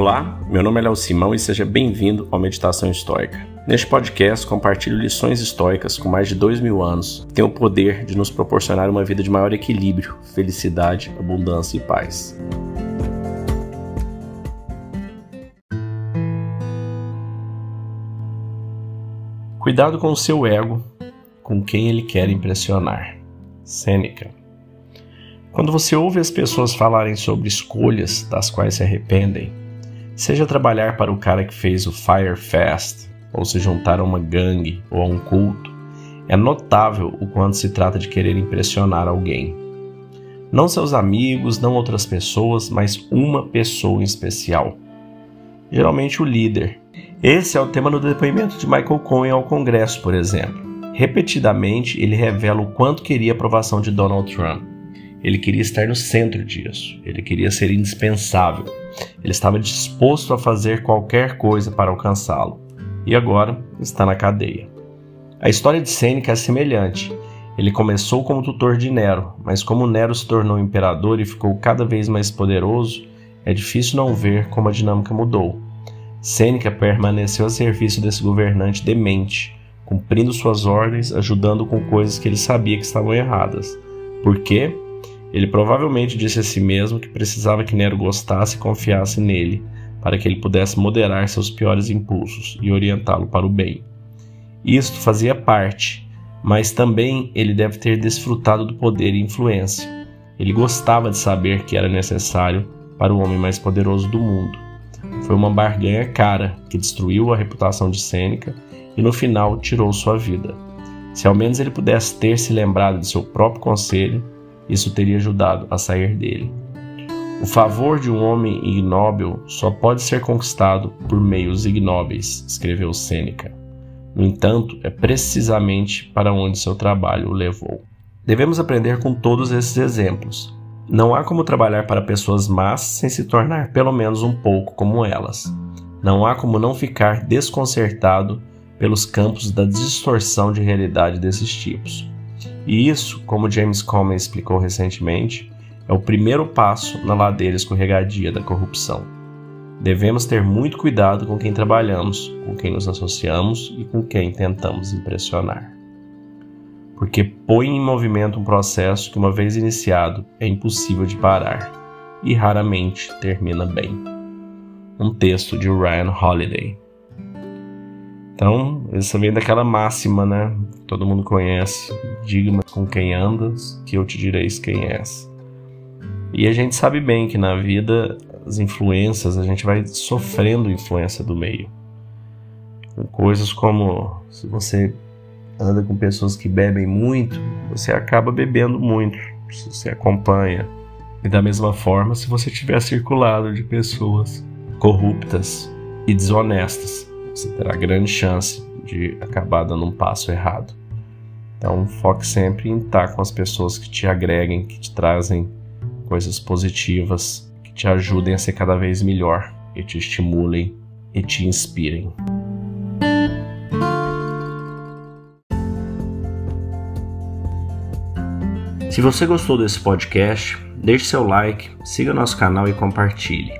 Olá, meu nome é Léo Simão e seja bem-vindo ao Meditação Histórica. Neste podcast, compartilho lições históricas com mais de dois mil anos que têm o poder de nos proporcionar uma vida de maior equilíbrio, felicidade, abundância e paz. Cuidado com o seu ego, com quem ele quer impressionar. Sêneca. Quando você ouve as pessoas falarem sobre escolhas das quais se arrependem, seja trabalhar para o cara que fez o Fire Fest, ou se juntar a uma gangue ou a um culto, é notável o quanto se trata de querer impressionar alguém. Não seus amigos, não outras pessoas, mas uma pessoa em especial. Geralmente o líder, esse é o tema no depoimento de Michael Cohen ao Congresso, por exemplo. Repetidamente, ele revela o quanto queria a aprovação de Donald Trump. Ele queria estar no centro disso, ele queria ser indispensável, ele estava disposto a fazer qualquer coisa para alcançá-lo. E agora está na cadeia. A história de Sêneca é semelhante. Ele começou como tutor de Nero, mas como Nero se tornou imperador e ficou cada vez mais poderoso, é difícil não ver como a dinâmica mudou. Sêneca permaneceu a serviço desse governante demente, cumprindo suas ordens, ajudando com coisas que ele sabia que estavam erradas. Por quê? Ele provavelmente disse a si mesmo que precisava que Nero gostasse e confiasse nele, para que ele pudesse moderar seus piores impulsos e orientá-lo para o bem. Isto fazia parte, mas também ele deve ter desfrutado do poder e influência. Ele gostava de saber que era necessário para o homem mais poderoso do mundo. Foi uma barganha cara que destruiu a reputação de Sêneca e no final tirou sua vida. Se ao menos ele pudesse ter se lembrado de seu próprio conselho, isso teria ajudado a sair dele. O favor de um homem ignóbil só pode ser conquistado por meios ignóbeis, escreveu Sêneca. No entanto, é precisamente para onde seu trabalho o levou. Devemos aprender com todos esses exemplos, não há como trabalhar para pessoas más sem se tornar pelo menos um pouco como elas. Não há como não ficar desconcertado pelos campos da distorção de realidade desses tipos. E isso, como James Comey explicou recentemente, é o primeiro passo na ladeira escorregadia da corrupção. Devemos ter muito cuidado com quem trabalhamos, com quem nos associamos e com quem tentamos impressionar porque põe em movimento um processo que, uma vez iniciado, é impossível de parar e raramente termina bem. Um texto de Ryan Holiday. Então, isso vem daquela máxima, né? Todo mundo conhece. Diga-me com quem andas, que eu te direis quem és. E a gente sabe bem que na vida as influências, a gente vai sofrendo influência do meio. Coisas como se você anda com pessoas que bebem muito, você acaba bebendo muito, se você acompanha. E da mesma forma, se você tiver circulado de pessoas corruptas e desonestas, você terá grande chance de acabar dando um passo errado. Então, foque sempre em estar com as pessoas que te agreguem, que te trazem coisas positivas, que te ajudem a ser cada vez melhor, e te estimulem e te inspirem. Se você gostou desse podcast, deixe seu like, siga nosso canal e compartilhe.